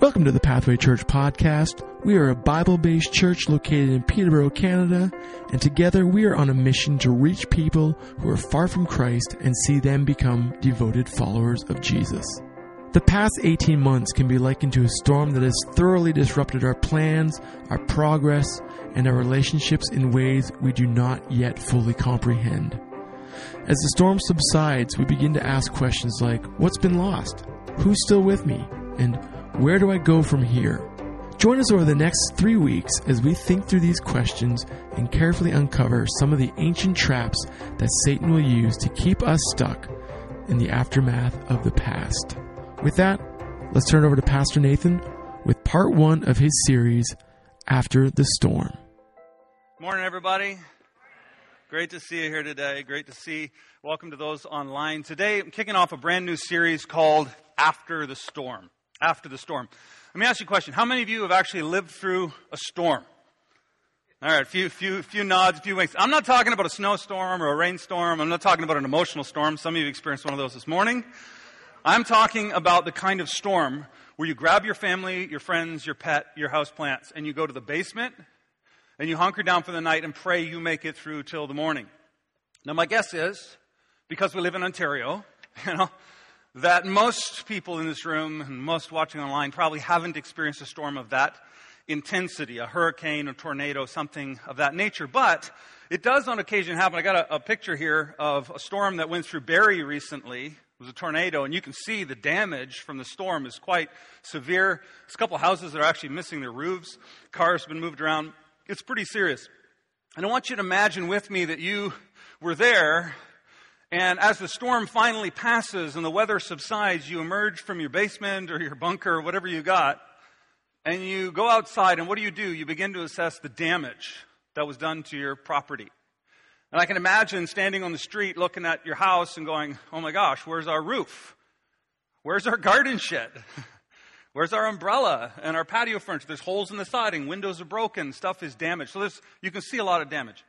Welcome to the Pathway Church podcast. We are a Bible based church located in Peterborough, Canada, and together we are on a mission to reach people who are far from Christ and see them become devoted followers of Jesus. The past 18 months can be likened to a storm that has thoroughly disrupted our plans, our progress, and our relationships in ways we do not yet fully comprehend. As the storm subsides, we begin to ask questions like What's been lost? Who's still with me? And where do I go from here? Join us over the next three weeks as we think through these questions and carefully uncover some of the ancient traps that Satan will use to keep us stuck in the aftermath of the past. With that, let's turn over to Pastor Nathan with part one of his series, After the Storm. Morning, everybody. Great to see you here today. Great to see. Welcome to those online. Today, I'm kicking off a brand new series called After the Storm after the storm. Let me ask you a question. How many of you have actually lived through a storm? All right, a few, few, few nods, a few winks. I'm not talking about a snowstorm or a rainstorm. I'm not talking about an emotional storm. Some of you experienced one of those this morning. I'm talking about the kind of storm where you grab your family, your friends, your pet, your house plants, and you go to the basement and you hunker down for the night and pray you make it through till the morning. Now, my guess is, because we live in Ontario, you know, that most people in this room and most watching online probably haven't experienced a storm of that intensity, a hurricane, a tornado, something of that nature. But it does on occasion happen. I got a, a picture here of a storm that went through Barrie recently. It was a tornado, and you can see the damage from the storm is quite severe. There's a couple houses that are actually missing their roofs. Cars have been moved around. It's pretty serious. And I want you to imagine with me that you were there and as the storm finally passes and the weather subsides, you emerge from your basement or your bunker or whatever you got, and you go outside, and what do you do? You begin to assess the damage that was done to your property. And I can imagine standing on the street looking at your house and going, oh my gosh, where's our roof? Where's our garden shed? Where's our umbrella and our patio furniture? There's holes in the siding, windows are broken, stuff is damaged. So you can see a lot of damage.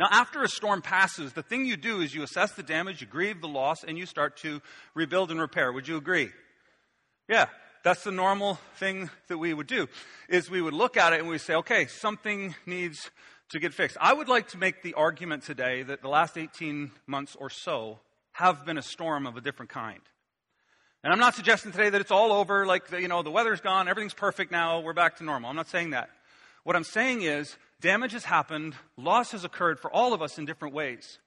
Now, after a storm passes, the thing you do is you assess the damage, you grieve the loss, and you start to rebuild and repair. Would you agree? Yeah, that's the normal thing that we would do. Is we would look at it and we say, okay, something needs to get fixed. I would like to make the argument today that the last 18 months or so have been a storm of a different kind. And I'm not suggesting today that it's all over, like, you know, the weather's gone, everything's perfect now, we're back to normal. I'm not saying that. What I'm saying is damage has happened, loss has occurred for all of us in different ways.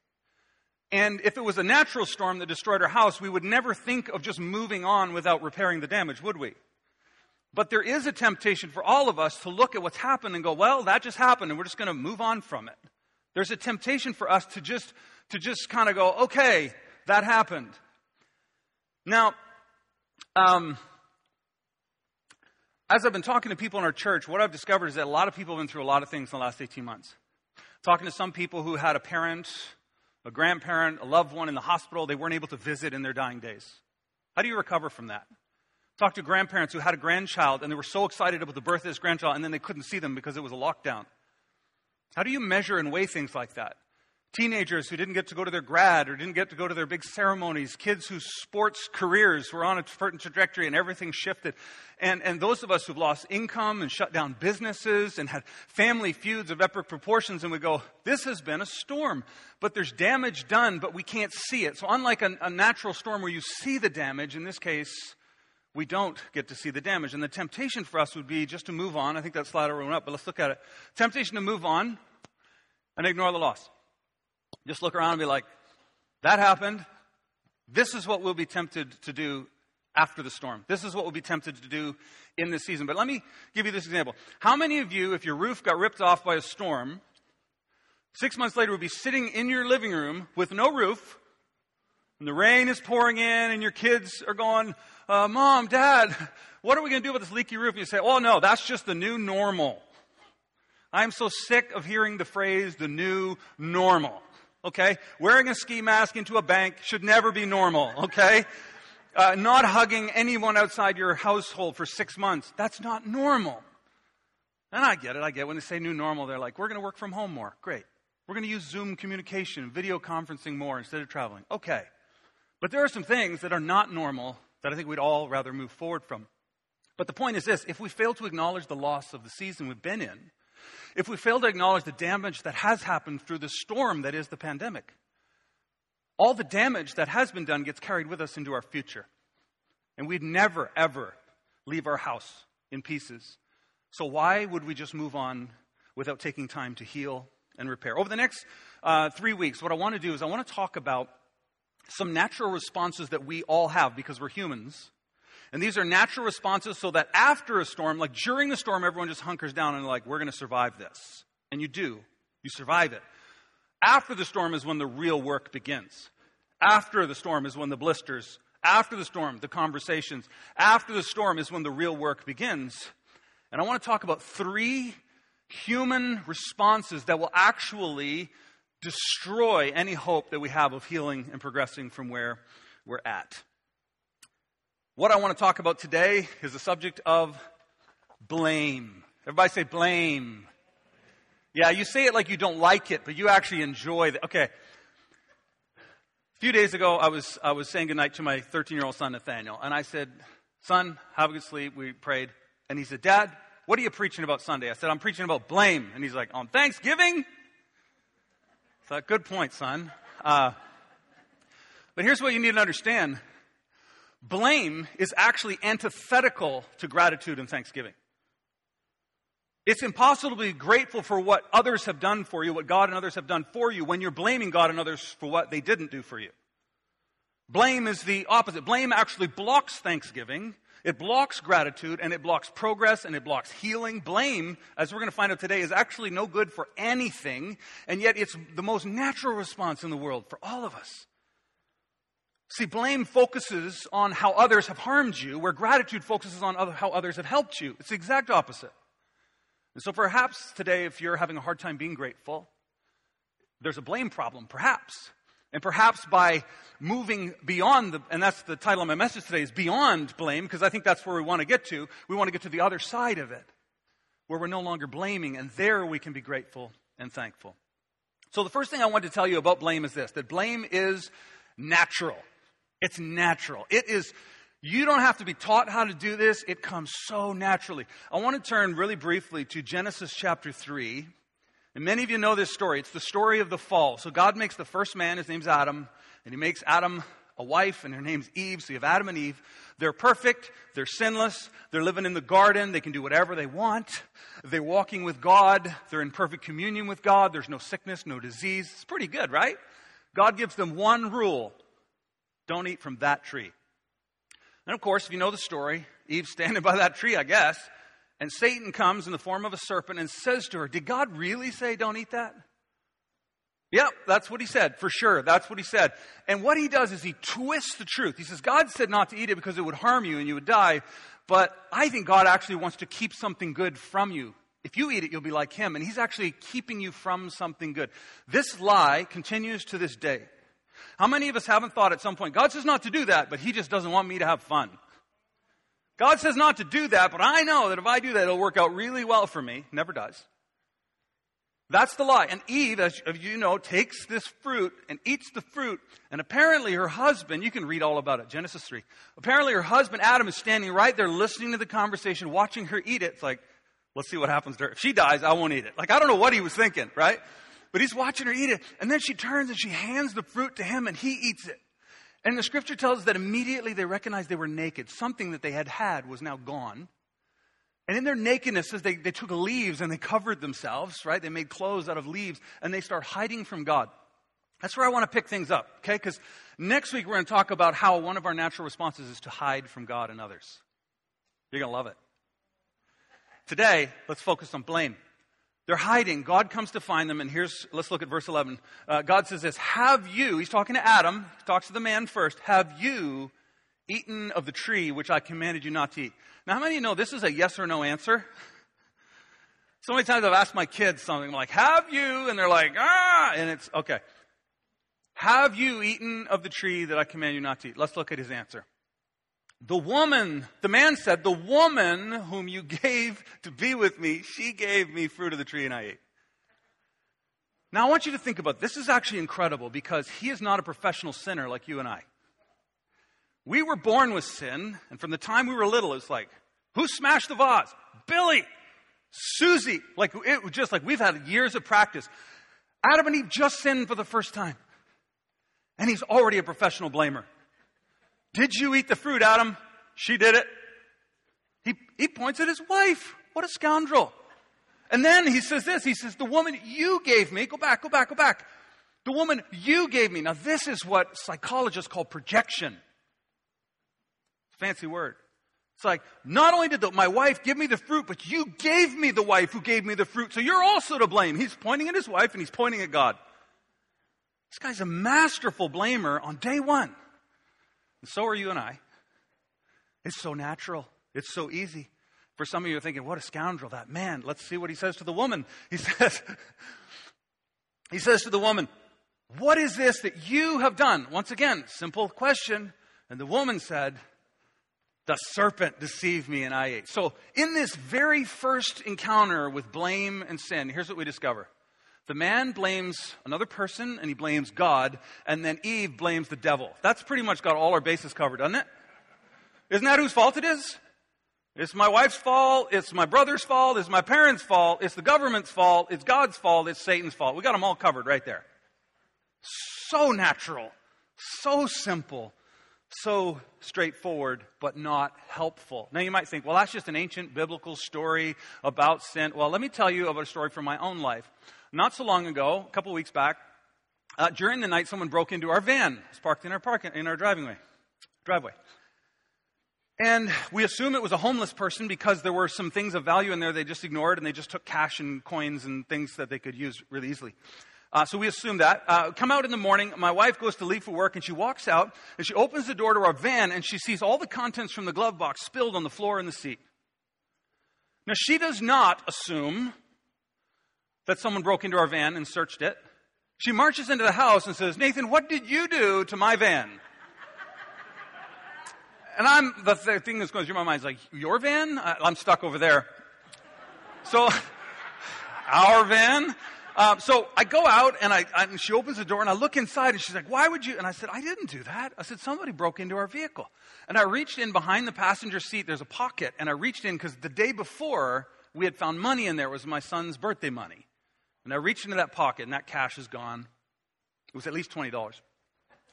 And if it was a natural storm that destroyed our house, we would never think of just moving on without repairing the damage, would we? But there is a temptation for all of us to look at what's happened and go, well, that just happened and we're just going to move on from it. There's a temptation for us to just, to just kind of go, okay, that happened. Now, um, as I've been talking to people in our church, what I've discovered is that a lot of people have been through a lot of things in the last 18 months. Talking to some people who had a parent, a grandparent, a loved one in the hospital they weren't able to visit in their dying days. How do you recover from that? Talk to grandparents who had a grandchild and they were so excited about the birth of this grandchild and then they couldn't see them because it was a lockdown. How do you measure and weigh things like that? Teenagers who didn't get to go to their grad or didn't get to go to their big ceremonies, kids whose sports careers were on a certain trajectory and everything shifted. And, and those of us who've lost income and shut down businesses and had family feuds of epic proportions, and we go, this has been a storm. But there's damage done, but we can't see it. So, unlike a, a natural storm where you see the damage, in this case, we don't get to see the damage. And the temptation for us would be just to move on. I think that slide will run up, but let's look at it. Temptation to move on and ignore the loss. Just look around and be like, that happened. This is what we'll be tempted to do after the storm. This is what we'll be tempted to do in this season. But let me give you this example. How many of you, if your roof got ripped off by a storm, six months later would be sitting in your living room with no roof, and the rain is pouring in, and your kids are going, uh, Mom, Dad, what are we going to do about this leaky roof? And you say, Oh, no, that's just the new normal. I'm so sick of hearing the phrase the new normal okay? Wearing a ski mask into a bank should never be normal, okay? Uh, not hugging anyone outside your household for six months, that's not normal. And I get it, I get it. When they say new normal, they're like, we're going to work from home more. Great. We're going to use Zoom communication, video conferencing more instead of traveling. Okay. But there are some things that are not normal that I think we'd all rather move forward from. But the point is this if we fail to acknowledge the loss of the season we've been in, if we fail to acknowledge the damage that has happened through the storm that is the pandemic, all the damage that has been done gets carried with us into our future. And we'd never, ever leave our house in pieces. So, why would we just move on without taking time to heal and repair? Over the next uh, three weeks, what I want to do is I want to talk about some natural responses that we all have because we're humans. And these are natural responses so that after a storm, like during the storm, everyone just hunkers down and like, we're going to survive this. And you do. You survive it. After the storm is when the real work begins. After the storm is when the blisters, after the storm, the conversations, after the storm is when the real work begins. And I want to talk about three human responses that will actually destroy any hope that we have of healing and progressing from where we're at. What I want to talk about today is the subject of blame. Everybody say blame. Yeah, you say it like you don't like it, but you actually enjoy it. Okay. A few days ago, I was, I was saying goodnight to my 13 year old son, Nathaniel, and I said, Son, have a good sleep. We prayed. And he said, Dad, what are you preaching about Sunday? I said, I'm preaching about blame. And he's like, On Thanksgiving? So, good point, son. Uh, but here's what you need to understand blame is actually antithetical to gratitude and thanksgiving. It's impossible to be grateful for what others have done for you, what God and others have done for you, when you're blaming God and others for what they didn't do for you. Blame is the opposite. Blame actually blocks thanksgiving, it blocks gratitude, and it blocks progress, and it blocks healing. Blame, as we're going to find out today, is actually no good for anything, and yet it's the most natural response in the world for all of us. See, blame focuses on how others have harmed you, where gratitude focuses on other, how others have helped you. It's the exact opposite. And so perhaps today, if you're having a hard time being grateful, there's a blame problem, perhaps. And perhaps by moving beyond the, and that's the title of my message today, is beyond blame, because I think that's where we want to get to. We want to get to the other side of it, where we're no longer blaming, and there we can be grateful and thankful. So the first thing I want to tell you about blame is this that blame is natural. It's natural. It is you don't have to be taught how to do this, it comes so naturally. I want to turn really briefly to Genesis chapter 3. And many of you know this story. It's the story of the fall. So God makes the first man, his name's Adam, and he makes Adam a wife, and her name's Eve. So you have Adam and Eve. They're perfect, they're sinless, they're living in the garden, they can do whatever they want. They're walking with God, they're in perfect communion with God, there's no sickness, no disease. It's pretty good, right? God gives them one rule don't eat from that tree. And of course, if you know the story, Eve's standing by that tree, I guess, and Satan comes in the form of a serpent and says to her, Did God really say don't eat that? Yep, that's what he said, for sure. That's what he said. And what he does is he twists the truth. He says, God said not to eat it because it would harm you and you would die, but I think God actually wants to keep something good from you. If you eat it, you'll be like him, and he's actually keeping you from something good. This lie continues to this day. How many of us haven't thought at some point, God says not to do that, but He just doesn't want me to have fun? God says not to do that, but I know that if I do that, it'll work out really well for me. Never does. That's the lie. And Eve, as you know, takes this fruit and eats the fruit. And apparently her husband, you can read all about it, Genesis 3. Apparently her husband, Adam, is standing right there listening to the conversation, watching her eat it. It's like, let's see what happens to her. If she dies, I won't eat it. Like, I don't know what he was thinking, right? But he's watching her eat it. And then she turns and she hands the fruit to him and he eats it. And the scripture tells us that immediately they recognized they were naked. Something that they had had was now gone. And in their nakedness, they, they took leaves and they covered themselves, right? They made clothes out of leaves and they start hiding from God. That's where I want to pick things up, okay? Because next week we're going to talk about how one of our natural responses is to hide from God and others. You're going to love it. Today, let's focus on blame. They're hiding. God comes to find them, and here's, let's look at verse 11. Uh, God says this Have you, he's talking to Adam, he talks to the man first, have you eaten of the tree which I commanded you not to eat? Now, how many of you know this is a yes or no answer? So many times I've asked my kids something like, Have you? And they're like, Ah! And it's, okay. Have you eaten of the tree that I command you not to eat? Let's look at his answer. The woman, the man said, the woman whom you gave to be with me, she gave me fruit of the tree and I ate. Now I want you to think about this. is actually incredible because he is not a professional sinner like you and I. We were born with sin, and from the time we were little, it's like, Who smashed the vase? Billy. Susie. Like, it was just like we've had years of practice. Adam and Eve just sinned for the first time. And he's already a professional blamer. Did you eat the fruit, Adam? She did it. He, he points at his wife. What a scoundrel. And then he says this. He says, the woman you gave me, go back, go back, go back. The woman you gave me. Now this is what psychologists call projection. Fancy word. It's like, not only did the, my wife give me the fruit, but you gave me the wife who gave me the fruit, so you're also to blame. He's pointing at his wife and he's pointing at God. This guy's a masterful blamer on day one. And so are you and I. It's so natural. It's so easy. For some of you are thinking, what a scoundrel that man. Let's see what he says to the woman. He says, he says to the woman, what is this that you have done? Once again, simple question. And the woman said, the serpent deceived me and I ate. So, in this very first encounter with blame and sin, here's what we discover. The man blames another person and he blames God, and then Eve blames the devil. That's pretty much got all our bases covered, doesn't it? Isn't that whose fault it is? It's my wife's fault. It's my brother's fault. It's my parents' fault. It's the government's fault. It's God's fault. It's Satan's fault. We got them all covered right there. So natural. So simple. So straightforward, but not helpful. Now you might think, well, that's just an ancient biblical story about sin. Well, let me tell you about a story from my own life. Not so long ago, a couple weeks back, uh, during the night, someone broke into our van. It's parked in our park in our driveway. Driveway. And we assume it was a homeless person because there were some things of value in there they just ignored and they just took cash and coins and things that they could use really easily. Uh, so we assume that. Uh, come out in the morning. My wife goes to leave for work and she walks out and she opens the door to our van and she sees all the contents from the glove box spilled on the floor in the seat. Now, she does not assume that someone broke into our van and searched it. She marches into the house and says, Nathan, what did you do to my van? and I'm, the thing that's going through my mind is like, your van? I'm stuck over there. So, our van? Um, so I go out and I, I, and she opens the door and I look inside and she's like, why would you? And I said, I didn't do that. I said, somebody broke into our vehicle. And I reached in behind the passenger seat. There's a pocket and I reached in because the day before we had found money in there. It was my son's birthday money. And I reached into that pocket and that cash is gone. It was at least $20.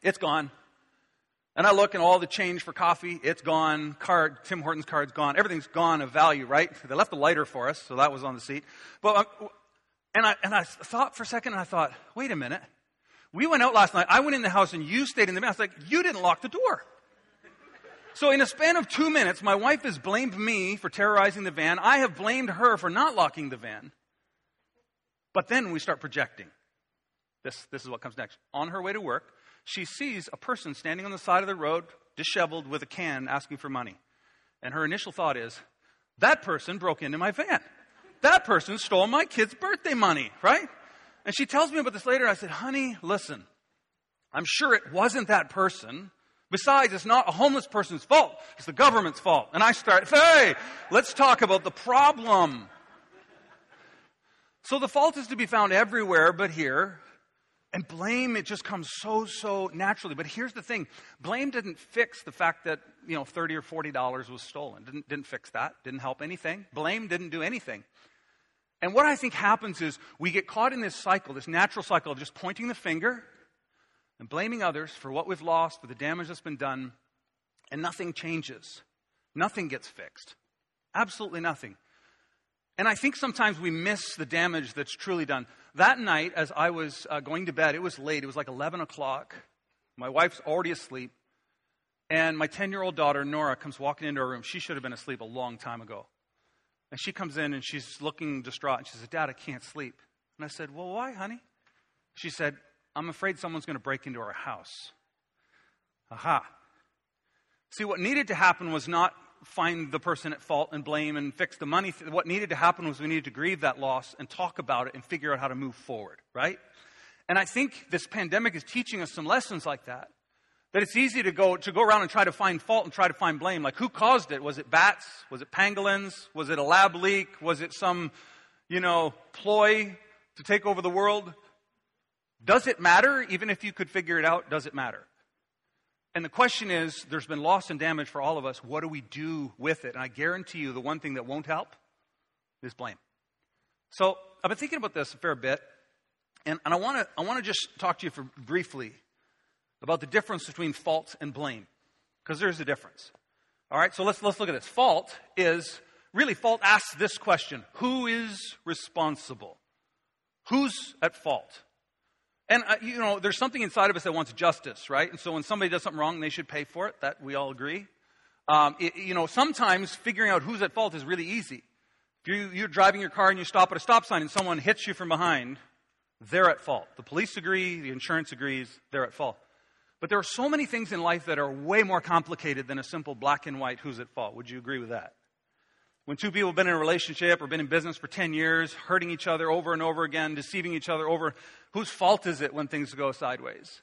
It's gone. And I look and all the change for coffee, it's gone. Card, Tim Hortons card's gone. Everything's gone of value, right? They left a lighter for us, so that was on the seat. But, uh, and I, and I thought for a second and I thought, wait a minute. We went out last night. I went in the house and you stayed in the was like, you didn't lock the door. So in a span of two minutes, my wife has blamed me for terrorizing the van. I have blamed her for not locking the van. But then we start projecting. This, this is what comes next. On her way to work, she sees a person standing on the side of the road, disheveled, with a can, asking for money. And her initial thought is, that person broke into my van. That person stole my kid's birthday money, right? And she tells me about this later. I said, honey, listen, I'm sure it wasn't that person. Besides, it's not a homeless person's fault. It's the government's fault. And I start, hey, let's talk about the problem. So the fault is to be found everywhere but here. And blame, it just comes so, so naturally. But here's the thing blame didn't fix the fact that, you know, 30 or $40 was stolen. Didn't, didn't fix that. Didn't help anything. Blame didn't do anything. And what I think happens is we get caught in this cycle, this natural cycle of just pointing the finger and blaming others for what we've lost, for the damage that's been done, and nothing changes. Nothing gets fixed. Absolutely nothing. And I think sometimes we miss the damage that's truly done. That night, as I was uh, going to bed, it was late. It was like 11 o'clock. My wife's already asleep. And my 10 year old daughter, Nora, comes walking into our room. She should have been asleep a long time ago. And she comes in and she's looking distraught. And she says, Dad, I can't sleep. And I said, Well, why, honey? She said, I'm afraid someone's going to break into our house. Aha. See, what needed to happen was not find the person at fault and blame and fix the money. What needed to happen was we needed to grieve that loss and talk about it and figure out how to move forward, right? And I think this pandemic is teaching us some lessons like that. That it's easy to go, to go around and try to find fault and try to find blame. Like, who caused it? Was it bats? Was it pangolins? Was it a lab leak? Was it some, you know, ploy to take over the world? Does it matter? Even if you could figure it out, does it matter? And the question is there's been loss and damage for all of us. What do we do with it? And I guarantee you the one thing that won't help is blame. So I've been thinking about this a fair bit. And, and I want to I wanna just talk to you for briefly about the difference between fault and blame, because there's a difference. All right, so let's, let's look at this. Fault is really, fault asks this question Who is responsible? Who's at fault? And, uh, you know, there's something inside of us that wants justice, right? And so when somebody does something wrong, they should pay for it. That we all agree. Um, it, you know, sometimes figuring out who's at fault is really easy. If you, you're driving your car and you stop at a stop sign and someone hits you from behind, they're at fault. The police agree, the insurance agrees, they're at fault. But there are so many things in life that are way more complicated than a simple black and white who's at fault. Would you agree with that? When two people have been in a relationship or been in business for 10 years, hurting each other over and over again, deceiving each other over, whose fault is it when things go sideways?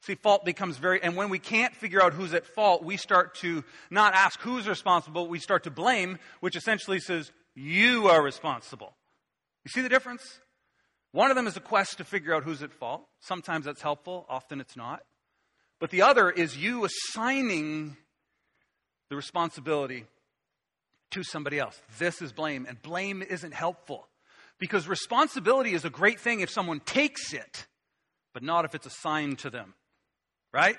See, fault becomes very, and when we can't figure out who's at fault, we start to not ask who's responsible, we start to blame, which essentially says, you are responsible. You see the difference? One of them is a quest to figure out who's at fault. Sometimes that's helpful, often it's not. But the other is you assigning the responsibility to somebody else. This is blame, and blame isn't helpful. Because responsibility is a great thing if someone takes it, but not if it's assigned to them. Right?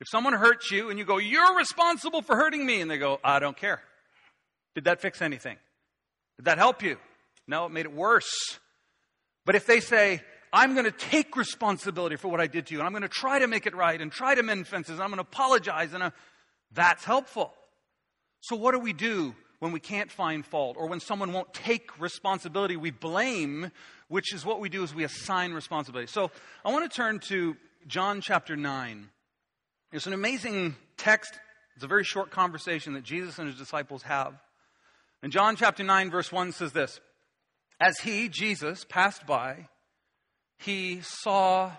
If someone hurts you and you go, You're responsible for hurting me, and they go, I don't care. Did that fix anything? Did that help you? No, it made it worse. But if they say, I'm going to take responsibility for what I did to you, and I'm going to try to make it right, and try to mend fences, and I'm going to apologize, and uh, that's helpful. So, what do we do when we can't find fault, or when someone won't take responsibility? We blame, which is what we do is we assign responsibility. So, I want to turn to John chapter 9. It's an amazing text. It's a very short conversation that Jesus and his disciples have. And John chapter 9, verse 1 says this As he, Jesus, passed by, he saw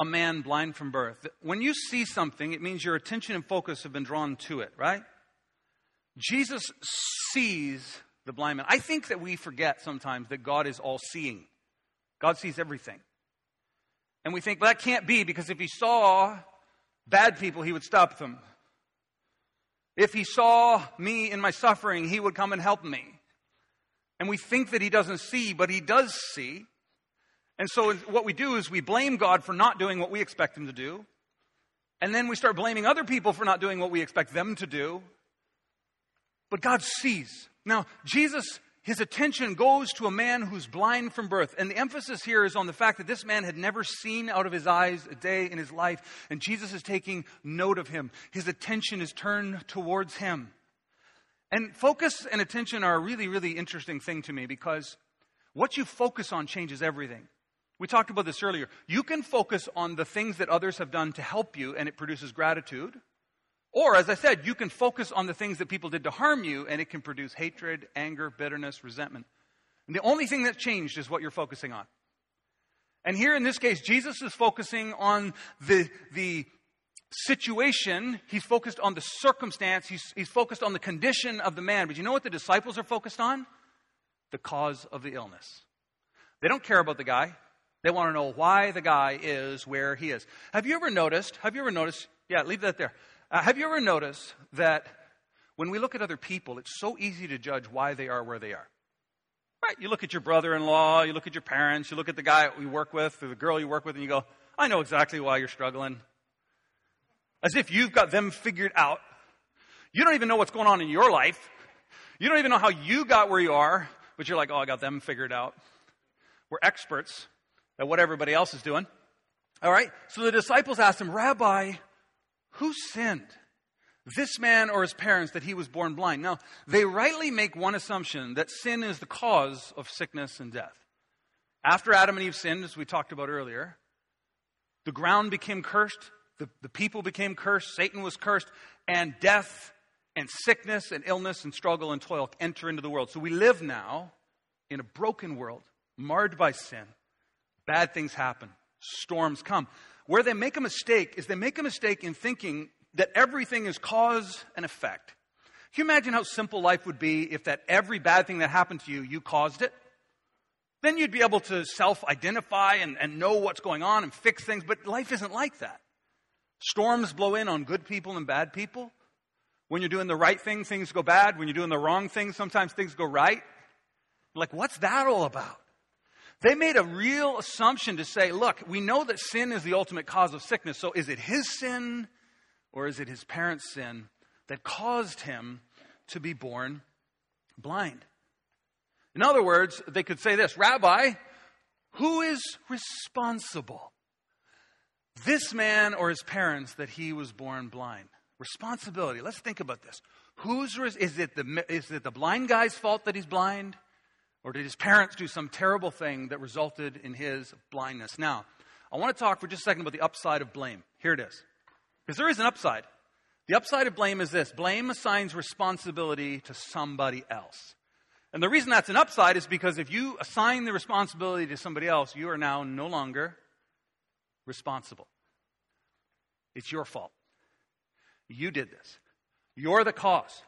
a man blind from birth. When you see something, it means your attention and focus have been drawn to it, right? Jesus sees the blind man. I think that we forget sometimes that God is all seeing, God sees everything. And we think, well, that can't be because if he saw bad people, he would stop them. If he saw me in my suffering, he would come and help me. And we think that he doesn't see, but he does see. And so what we do is we blame God for not doing what we expect him to do. And then we start blaming other people for not doing what we expect them to do. But God sees. Now, Jesus his attention goes to a man who's blind from birth. And the emphasis here is on the fact that this man had never seen out of his eyes a day in his life. And Jesus is taking note of him. His attention is turned towards him. And focus and attention are a really, really interesting thing to me because what you focus on changes everything. We talked about this earlier. You can focus on the things that others have done to help you, and it produces gratitude. Or, as I said, you can focus on the things that people did to harm you, and it can produce hatred, anger, bitterness, resentment. And the only thing that's changed is what you're focusing on. And here in this case, Jesus is focusing on the, the situation. He's focused on the circumstance. He's, he's focused on the condition of the man. But you know what the disciples are focused on? The cause of the illness. They don't care about the guy. They want to know why the guy is where he is. Have you ever noticed? Have you ever noticed? Yeah, leave that there. Uh, have you ever noticed that when we look at other people, it's so easy to judge why they are where they are? Right? You look at your brother in law, you look at your parents, you look at the guy you work with, or the girl you work with, and you go, I know exactly why you're struggling. As if you've got them figured out. You don't even know what's going on in your life. You don't even know how you got where you are, but you're like, oh, I got them figured out. We're experts at what everybody else is doing. All right? So the disciples asked him, Rabbi, who sinned? This man or his parents that he was born blind? Now, they rightly make one assumption that sin is the cause of sickness and death. After Adam and Eve sinned, as we talked about earlier, the ground became cursed, the, the people became cursed, Satan was cursed, and death and sickness and illness and struggle and toil enter into the world. So we live now in a broken world, marred by sin. Bad things happen, storms come. Where they make a mistake is they make a mistake in thinking that everything is cause and effect. Can you imagine how simple life would be if that every bad thing that happened to you, you caused it? Then you'd be able to self identify and, and know what's going on and fix things, but life isn't like that. Storms blow in on good people and bad people. When you're doing the right thing, things go bad. When you're doing the wrong thing, sometimes things go right. Like, what's that all about? They made a real assumption to say, look, we know that sin is the ultimate cause of sickness. So is it his sin or is it his parents' sin that caused him to be born blind? In other words, they could say this Rabbi, who is responsible? This man or his parents that he was born blind? Responsibility. Let's think about this. Whose is it the is it the blind guy's fault that he's blind? Or did his parents do some terrible thing that resulted in his blindness? Now, I want to talk for just a second about the upside of blame. Here it is. Because there is an upside. The upside of blame is this blame assigns responsibility to somebody else. And the reason that's an upside is because if you assign the responsibility to somebody else, you are now no longer responsible. It's your fault. You did this. You're the cause.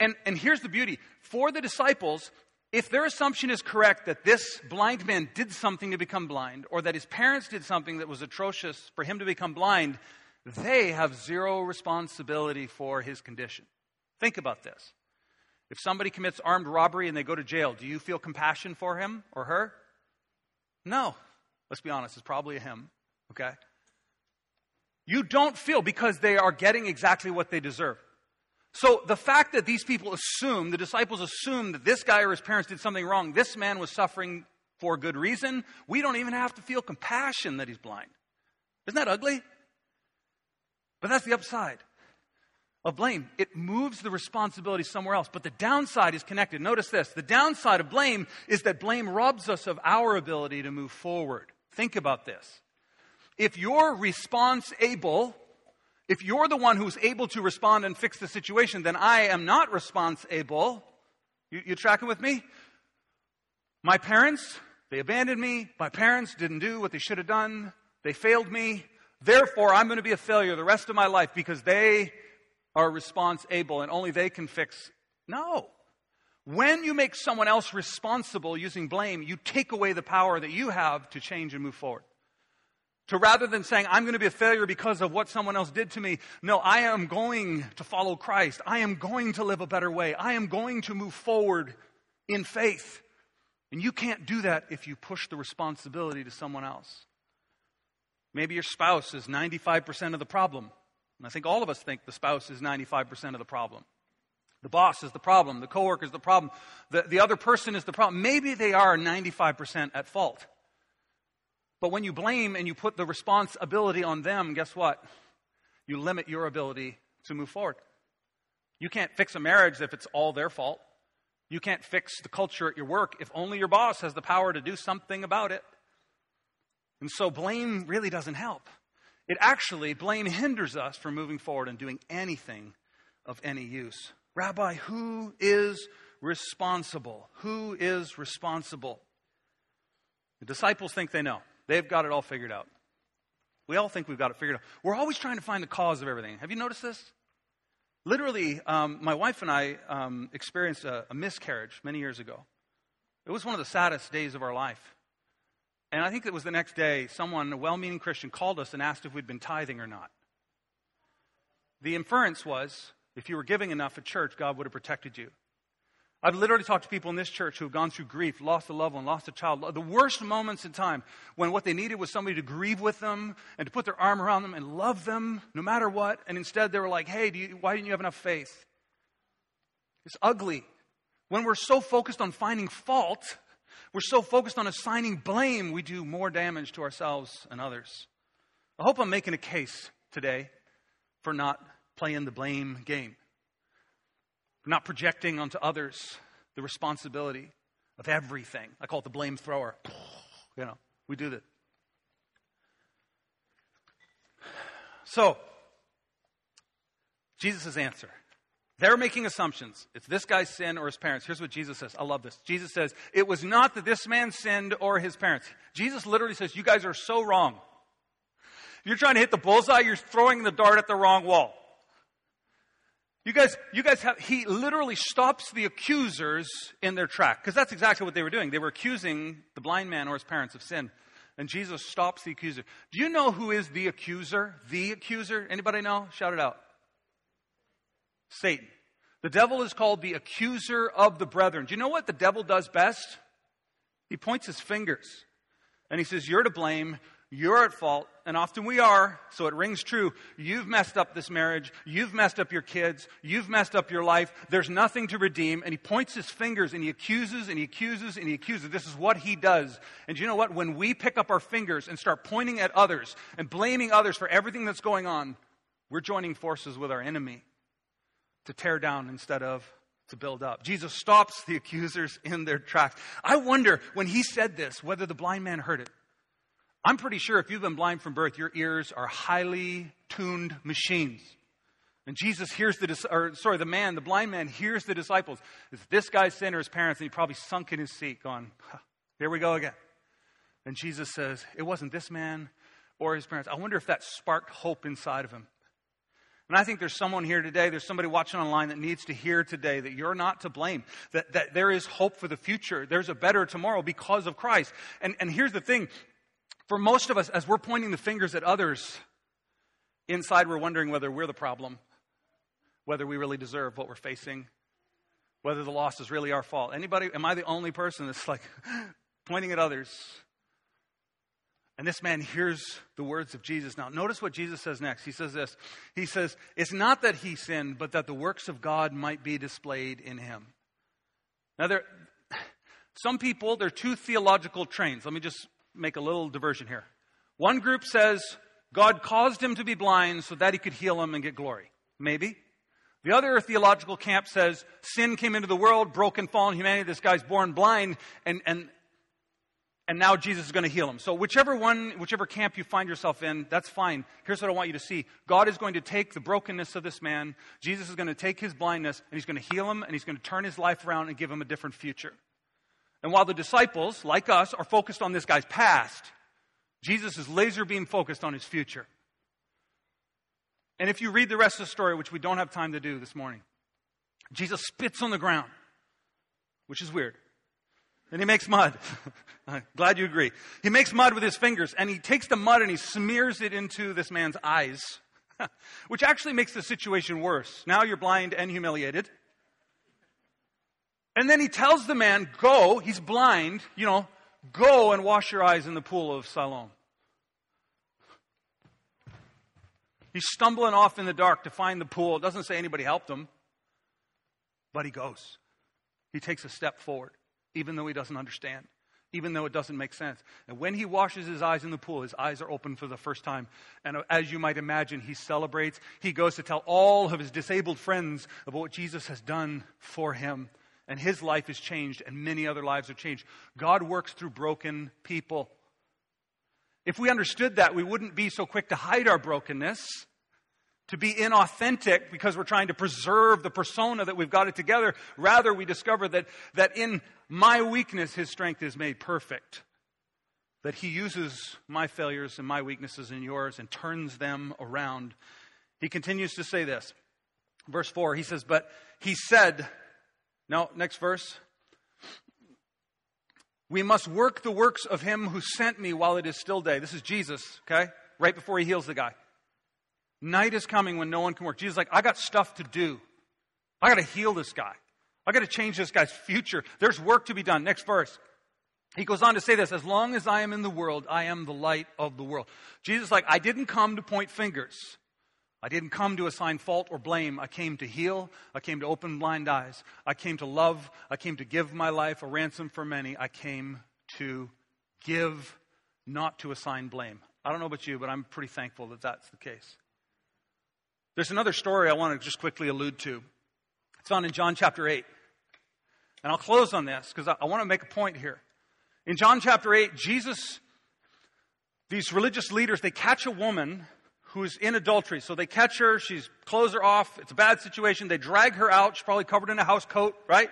And, and here's the beauty for the disciples, if their assumption is correct that this blind man did something to become blind, or that his parents did something that was atrocious for him to become blind, they have zero responsibility for his condition. Think about this. If somebody commits armed robbery and they go to jail, do you feel compassion for him or her? No. Let's be honest, it's probably a him, okay? You don't feel because they are getting exactly what they deserve. So the fact that these people assume, the disciples assume that this guy or his parents did something wrong, this man was suffering for good reason, we don't even have to feel compassion that he's blind. Isn't that ugly? But that's the upside of blame. It moves the responsibility somewhere else. But the downside is connected. Notice this the downside of blame is that blame robs us of our ability to move forward. Think about this. If you're response able, if you're the one who's able to respond and fix the situation, then I am not response able. You, you tracking with me? My parents, they abandoned me. My parents didn't do what they should have done. They failed me. Therefore, I'm going to be a failure the rest of my life because they are response able and only they can fix. No. When you make someone else responsible using blame, you take away the power that you have to change and move forward. To rather than saying, I'm going to be a failure because of what someone else did to me, no, I am going to follow Christ. I am going to live a better way. I am going to move forward in faith. And you can't do that if you push the responsibility to someone else. Maybe your spouse is 95% of the problem. And I think all of us think the spouse is 95% of the problem. The boss is the problem. The coworker is the problem. The, the other person is the problem. Maybe they are 95% at fault. But when you blame and you put the responsibility on them, guess what? You limit your ability to move forward. You can't fix a marriage if it's all their fault. You can't fix the culture at your work if only your boss has the power to do something about it. And so blame really doesn't help. It actually, blame hinders us from moving forward and doing anything of any use. Rabbi, who is responsible? Who is responsible? The disciples think they know. They've got it all figured out. We all think we've got it figured out. We're always trying to find the cause of everything. Have you noticed this? Literally, um, my wife and I um, experienced a, a miscarriage many years ago. It was one of the saddest days of our life. And I think it was the next day, someone, a well meaning Christian, called us and asked if we'd been tithing or not. The inference was if you were giving enough at church, God would have protected you. I've literally talked to people in this church who have gone through grief, lost a loved one, lost a child, the worst moments in time when what they needed was somebody to grieve with them and to put their arm around them and love them no matter what. And instead they were like, hey, you, why didn't you have enough faith? It's ugly. When we're so focused on finding fault, we're so focused on assigning blame, we do more damage to ourselves and others. I hope I'm making a case today for not playing the blame game, not projecting onto others the responsibility of everything. I call it the blame thrower. You know, we do that. So, Jesus' answer they're making assumptions. It's this guy's sin or his parents. Here's what Jesus says. I love this. Jesus says, It was not that this man sinned or his parents. Jesus literally says, You guys are so wrong. You're trying to hit the bullseye, you're throwing the dart at the wrong wall. You guys, you guys have, he literally stops the accusers in their track. Because that's exactly what they were doing. They were accusing the blind man or his parents of sin. and Jesus stops the accuser. Do you know who is the accuser? The accuser? Anybody know? Shout it out. Satan. The devil is called the accuser of the brethren. Do you know what the devil does best? He points his fingers and he says, You're to blame. You're at fault, and often we are, so it rings true. You've messed up this marriage. You've messed up your kids. You've messed up your life. There's nothing to redeem. And he points his fingers and he accuses and he accuses and he accuses. This is what he does. And you know what? When we pick up our fingers and start pointing at others and blaming others for everything that's going on, we're joining forces with our enemy to tear down instead of to build up. Jesus stops the accusers in their tracks. I wonder when he said this whether the blind man heard it. I'm pretty sure if you've been blind from birth, your ears are highly tuned machines. And Jesus hears the, or sorry, the man, the blind man hears the disciples. Is this guy's sin or his parents? And he probably sunk in his seat, going, here we go again. And Jesus says, it wasn't this man or his parents. I wonder if that sparked hope inside of him. And I think there's someone here today, there's somebody watching online that needs to hear today that you're not to blame, that, that there is hope for the future. There's a better tomorrow because of Christ. And, and here's the thing for most of us, as we're pointing the fingers at others, inside we're wondering whether we're the problem, whether we really deserve what we're facing, whether the loss is really our fault. Anybody, am I the only person that's like pointing at others? And this man hears the words of Jesus. Now, notice what Jesus says next. He says this He says, It's not that he sinned, but that the works of God might be displayed in him. Now, there, some people, there are two theological trains. Let me just make a little diversion here. One group says God caused him to be blind so that he could heal him and get glory. Maybe. The other theological camp says sin came into the world, broken, fallen humanity. This guy's born blind, and, and, and now Jesus is going to heal him. So, whichever one, whichever camp you find yourself in, that's fine. Here's what I want you to see God is going to take the brokenness of this man, Jesus is going to take his blindness, and he's going to heal him, and he's going to turn his life around and give him a different future. And while the disciples, like us, are focused on this guy's past, Jesus is laser beam focused on his future. And if you read the rest of the story, which we don't have time to do this morning, Jesus spits on the ground, which is weird. And he makes mud. glad you agree. He makes mud with his fingers, and he takes the mud and he smears it into this man's eyes, which actually makes the situation worse. Now you're blind and humiliated. And then he tells the man, Go, he's blind, you know, go and wash your eyes in the pool of Siloam. He's stumbling off in the dark to find the pool. It doesn't say anybody helped him, but he goes. He takes a step forward, even though he doesn't understand, even though it doesn't make sense. And when he washes his eyes in the pool, his eyes are open for the first time. And as you might imagine, he celebrates. He goes to tell all of his disabled friends about what Jesus has done for him and his life is changed, and many other lives are changed. God works through broken people. If we understood that, we wouldn't be so quick to hide our brokenness, to be inauthentic because we're trying to preserve the persona that we've got it together. Rather, we discover that, that in my weakness, his strength is made perfect. That he uses my failures and my weaknesses and yours and turns them around. He continues to say this. Verse 4, he says, But he said, no, next verse. We must work the works of him who sent me while it is still day. This is Jesus, okay? Right before he heals the guy. Night is coming when no one can work. Jesus like, I got stuff to do. I got to heal this guy. I got to change this guy's future. There's work to be done. Next verse. He goes on to say this, as long as I am in the world, I am the light of the world. Jesus like, I didn't come to point fingers. I didn't come to assign fault or blame. I came to heal. I came to open blind eyes. I came to love. I came to give my life a ransom for many. I came to give, not to assign blame. I don't know about you, but I'm pretty thankful that that's the case. There's another story I want to just quickly allude to. It's found in John chapter 8. And I'll close on this because I, I want to make a point here. In John chapter 8, Jesus, these religious leaders, they catch a woman who's in adultery. So they catch her, she's clothes her off, it's a bad situation. They drag her out, she's probably covered in a house coat, right?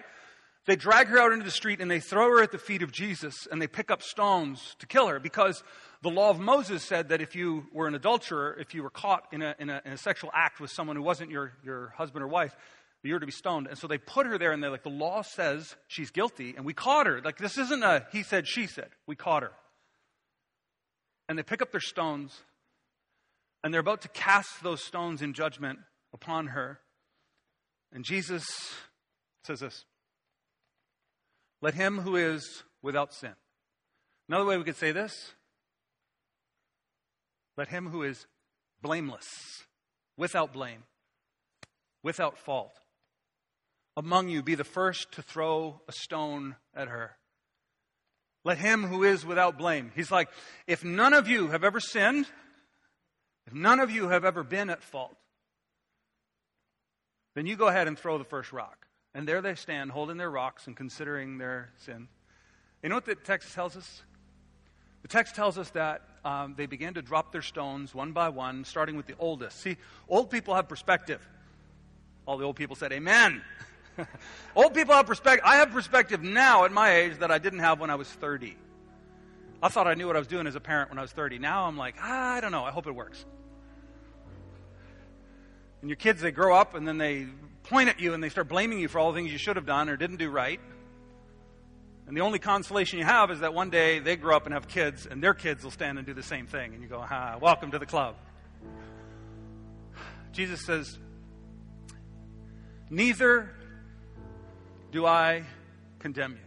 They drag her out into the street and they throw her at the feet of Jesus and they pick up stones to kill her because the law of Moses said that if you were an adulterer, if you were caught in a, in a, in a sexual act with someone who wasn't your, your husband or wife, you were to be stoned. And so they put her there and they're like, the law says she's guilty and we caught her. Like, this isn't a he said, she said. We caught her. and they pick up their stones, and they're about to cast those stones in judgment upon her. And Jesus says this Let him who is without sin. Another way we could say this let him who is blameless, without blame, without fault, among you be the first to throw a stone at her. Let him who is without blame. He's like, if none of you have ever sinned, if none of you have ever been at fault, then you go ahead and throw the first rock. And there they stand, holding their rocks and considering their sin. You know what the text tells us? The text tells us that um, they began to drop their stones one by one, starting with the oldest. See, old people have perspective. All the old people said, Amen. old people have perspective. I have perspective now at my age that I didn't have when I was 30. I thought I knew what I was doing as a parent when I was 30. Now I'm like, ah, I don't know. I hope it works. And your kids, they grow up and then they point at you and they start blaming you for all the things you should have done or didn't do right. And the only consolation you have is that one day they grow up and have kids, and their kids will stand and do the same thing. And you go, ha, welcome to the club. Jesus says, Neither do I condemn you.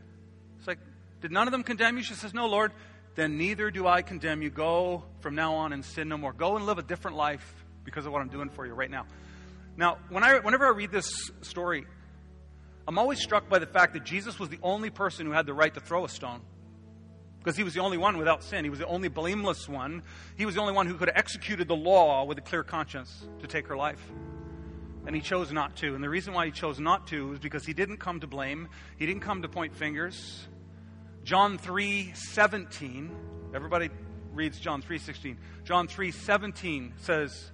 It's like, did none of them condemn you? She says, No, Lord. Then neither do I condemn you. Go from now on and sin no more. Go and live a different life because of what I'm doing for you right now. Now, when I, whenever I read this story, I'm always struck by the fact that Jesus was the only person who had the right to throw a stone. Because he was the only one without sin. He was the only blameless one. He was the only one who could have executed the law with a clear conscience to take her life. And he chose not to. And the reason why he chose not to is because he didn't come to blame, he didn't come to point fingers. John 3 17, everybody reads John 3 16. John 3 17 says,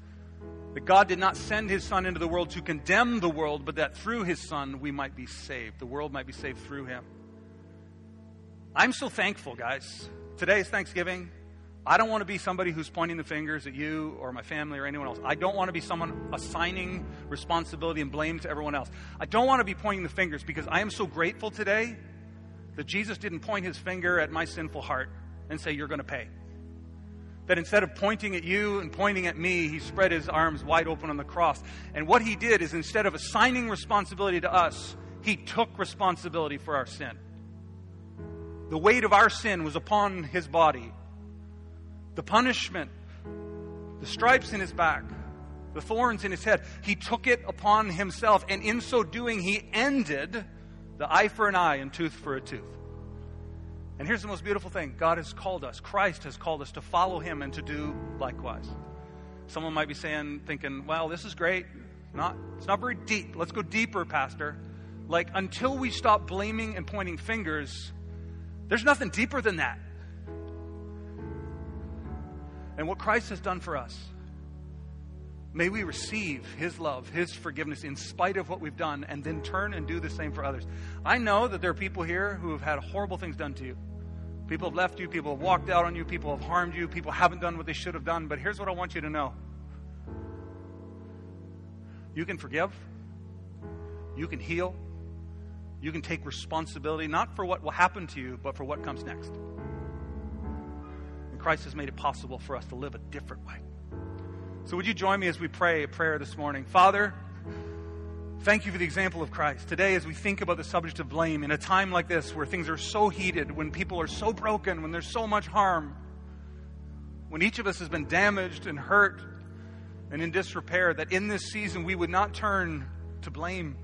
that God did not send his Son into the world to condemn the world, but that through his Son we might be saved. The world might be saved through him. I'm so thankful, guys. Today is Thanksgiving. I don't want to be somebody who's pointing the fingers at you or my family or anyone else. I don't want to be someone assigning responsibility and blame to everyone else. I don't want to be pointing the fingers because I am so grateful today that Jesus didn't point his finger at my sinful heart and say, You're going to pay that instead of pointing at you and pointing at me, he spread his arms wide open on the cross. And what he did is instead of assigning responsibility to us, he took responsibility for our sin. The weight of our sin was upon his body. The punishment, the stripes in his back, the thorns in his head, he took it upon himself. And in so doing, he ended the eye for an eye and tooth for a tooth. And here's the most beautiful thing God has called us, Christ has called us to follow him and to do likewise. Someone might be saying, thinking, well, this is great. Not, it's not very deep. Let's go deeper, Pastor. Like, until we stop blaming and pointing fingers, there's nothing deeper than that. And what Christ has done for us, may we receive His love, His forgiveness in spite of what we've done, and then turn and do the same for others. I know that there are people here who have had horrible things done to you. People have left you, people have walked out on you, people have harmed you, people haven't done what they should have done. But here's what I want you to know you can forgive, you can heal, you can take responsibility, not for what will happen to you, but for what comes next. And Christ has made it possible for us to live a different way. So, would you join me as we pray a prayer this morning? Father, Thank you for the example of Christ. Today, as we think about the subject of blame, in a time like this where things are so heated, when people are so broken, when there's so much harm, when each of us has been damaged and hurt and in disrepair, that in this season we would not turn to blame,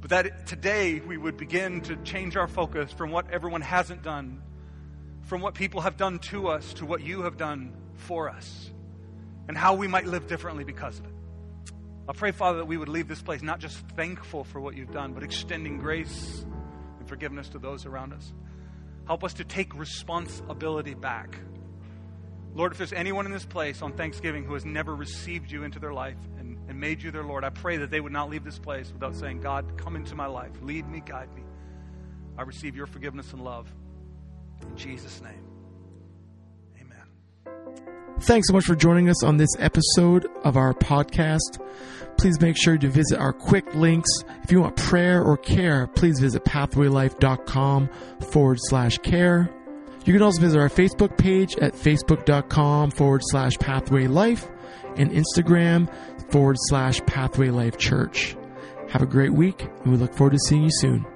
but that today we would begin to change our focus from what everyone hasn't done, from what people have done to us, to what you have done for us, and how we might live differently because of it. I pray, Father, that we would leave this place not just thankful for what you've done, but extending grace and forgiveness to those around us. Help us to take responsibility back. Lord, if there's anyone in this place on Thanksgiving who has never received you into their life and, and made you their Lord, I pray that they would not leave this place without saying, God, come into my life. Lead me, guide me. I receive your forgiveness and love. In Jesus' name. Thanks so much for joining us on this episode of our podcast. Please make sure to visit our quick links. If you want prayer or care, please visit pathwaylife.com forward slash care. You can also visit our Facebook page at facebook.com forward slash pathway life and Instagram forward slash pathway life church. Have a great week, and we look forward to seeing you soon.